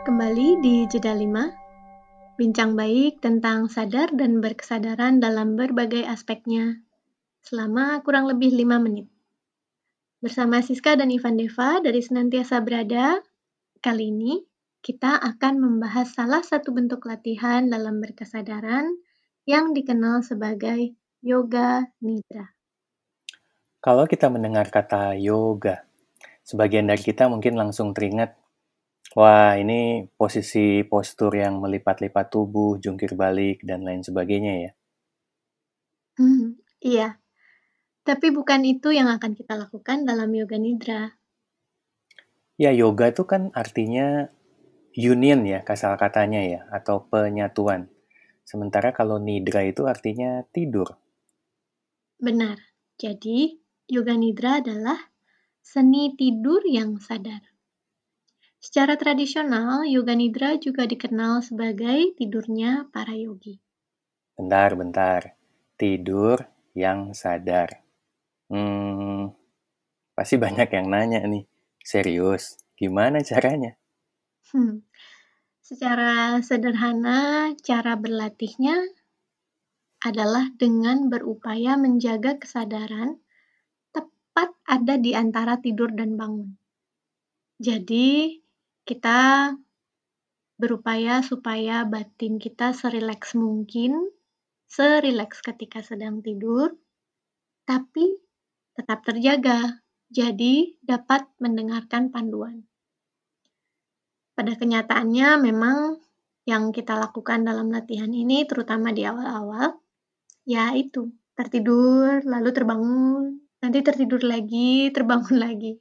Kembali di Jeda 5, bincang baik tentang sadar dan berkesadaran dalam berbagai aspeknya selama kurang lebih 5 menit. Bersama Siska dan Ivan Deva dari Senantiasa Berada, kali ini kita akan membahas salah satu bentuk latihan dalam berkesadaran yang dikenal sebagai yoga nidra. Kalau kita mendengar kata yoga, sebagian dari kita mungkin langsung teringat, wah ini posisi postur yang melipat-lipat tubuh, jungkir balik, dan lain sebagainya ya. Hmm, iya, tapi bukan itu yang akan kita lakukan dalam yoga nidra. Ya, yoga itu kan artinya union ya, kasal katanya ya, atau penyatuan. Sementara kalau nidra itu artinya tidur. Benar. Jadi, yoga nidra adalah seni tidur yang sadar. Secara tradisional, yoga nidra juga dikenal sebagai tidurnya para yogi. Bentar, bentar. Tidur yang sadar. Hmm, pasti banyak yang nanya nih. Serius, gimana caranya? Hmm. Secara sederhana, cara berlatihnya adalah dengan berupaya menjaga kesadaran tepat ada di antara tidur dan bangun. Jadi, kita berupaya supaya batin kita serileks mungkin, serileks ketika sedang tidur, tapi tetap terjaga, jadi dapat mendengarkan panduan. Pada kenyataannya memang yang kita lakukan dalam latihan ini terutama di awal-awal, yaitu tertidur, lalu terbangun, nanti tertidur lagi, terbangun lagi.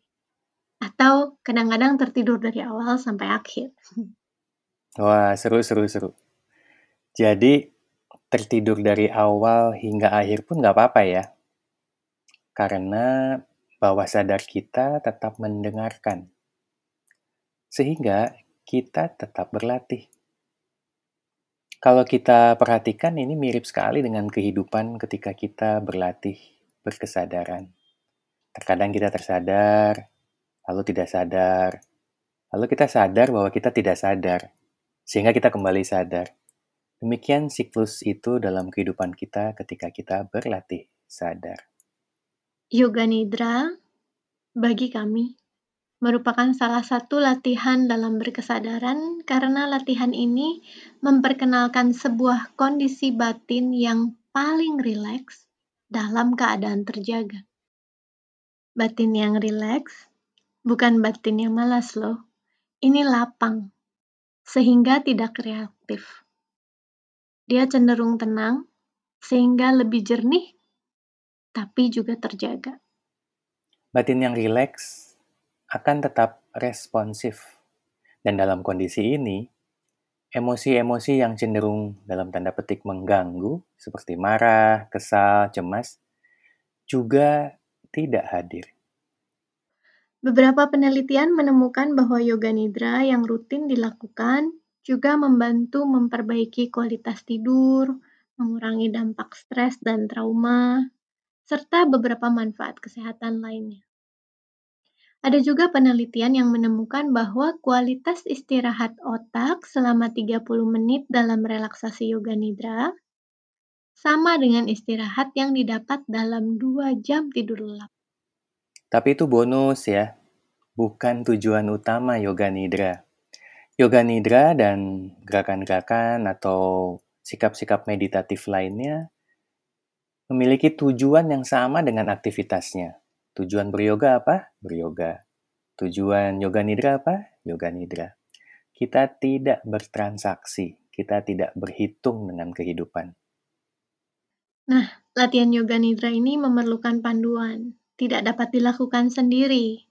Atau kadang-kadang tertidur dari awal sampai akhir. Wah, seru, seru, seru. Jadi, tertidur dari awal hingga akhir pun nggak apa-apa ya. Karena bawah sadar kita tetap mendengarkan. Sehingga kita tetap berlatih. Kalau kita perhatikan ini mirip sekali dengan kehidupan ketika kita berlatih berkesadaran. Terkadang kita tersadar, lalu tidak sadar, lalu kita sadar bahwa kita tidak sadar, sehingga kita kembali sadar. Demikian siklus itu dalam kehidupan kita ketika kita berlatih sadar. Yoga Nidra bagi kami merupakan salah satu latihan dalam berkesadaran karena latihan ini memperkenalkan sebuah kondisi batin yang paling rileks dalam keadaan terjaga. Batin yang rileks bukan batin yang malas loh. Ini lapang, sehingga tidak reaktif. Dia cenderung tenang, sehingga lebih jernih, tapi juga terjaga. Batin yang rileks akan tetap responsif. Dan dalam kondisi ini, emosi-emosi yang cenderung dalam tanda petik mengganggu, seperti marah, kesal, cemas, juga tidak hadir. Beberapa penelitian menemukan bahwa yoga nidra yang rutin dilakukan juga membantu memperbaiki kualitas tidur, mengurangi dampak stres dan trauma, serta beberapa manfaat kesehatan lainnya. Ada juga penelitian yang menemukan bahwa kualitas istirahat otak selama 30 menit dalam relaksasi yoga nidra sama dengan istirahat yang didapat dalam 2 jam tidur lelap. Tapi itu bonus ya, bukan tujuan utama yoga nidra. Yoga nidra dan gerakan-gerakan atau sikap-sikap meditatif lainnya memiliki tujuan yang sama dengan aktivitasnya. Tujuan beryoga apa? Beryoga. Tujuan yoga nidra apa? Yoga nidra. Kita tidak bertransaksi, kita tidak berhitung dengan kehidupan. Nah, latihan yoga nidra ini memerlukan panduan tidak dapat dilakukan sendiri.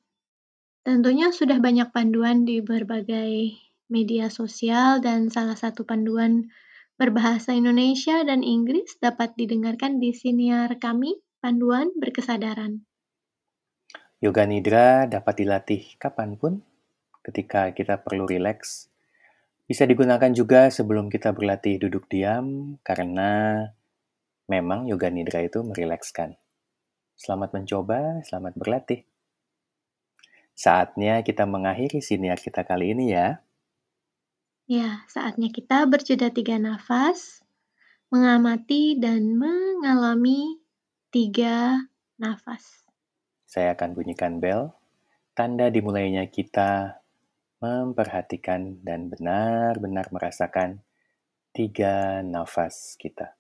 Tentunya sudah banyak panduan di berbagai media sosial dan salah satu panduan berbahasa Indonesia dan Inggris dapat didengarkan di siniar kami, Panduan Berkesadaran. Yoga Nidra dapat dilatih kapan pun ketika kita perlu rileks. Bisa digunakan juga sebelum kita berlatih duduk diam karena memang Yoga Nidra itu merilekskan. Selamat mencoba, selamat berlatih. Saatnya kita mengakhiri siniar kita kali ini ya. Ya, saatnya kita berjeda tiga nafas, mengamati dan mengalami tiga nafas. Saya akan bunyikan bel, tanda dimulainya kita memperhatikan dan benar-benar merasakan tiga nafas kita.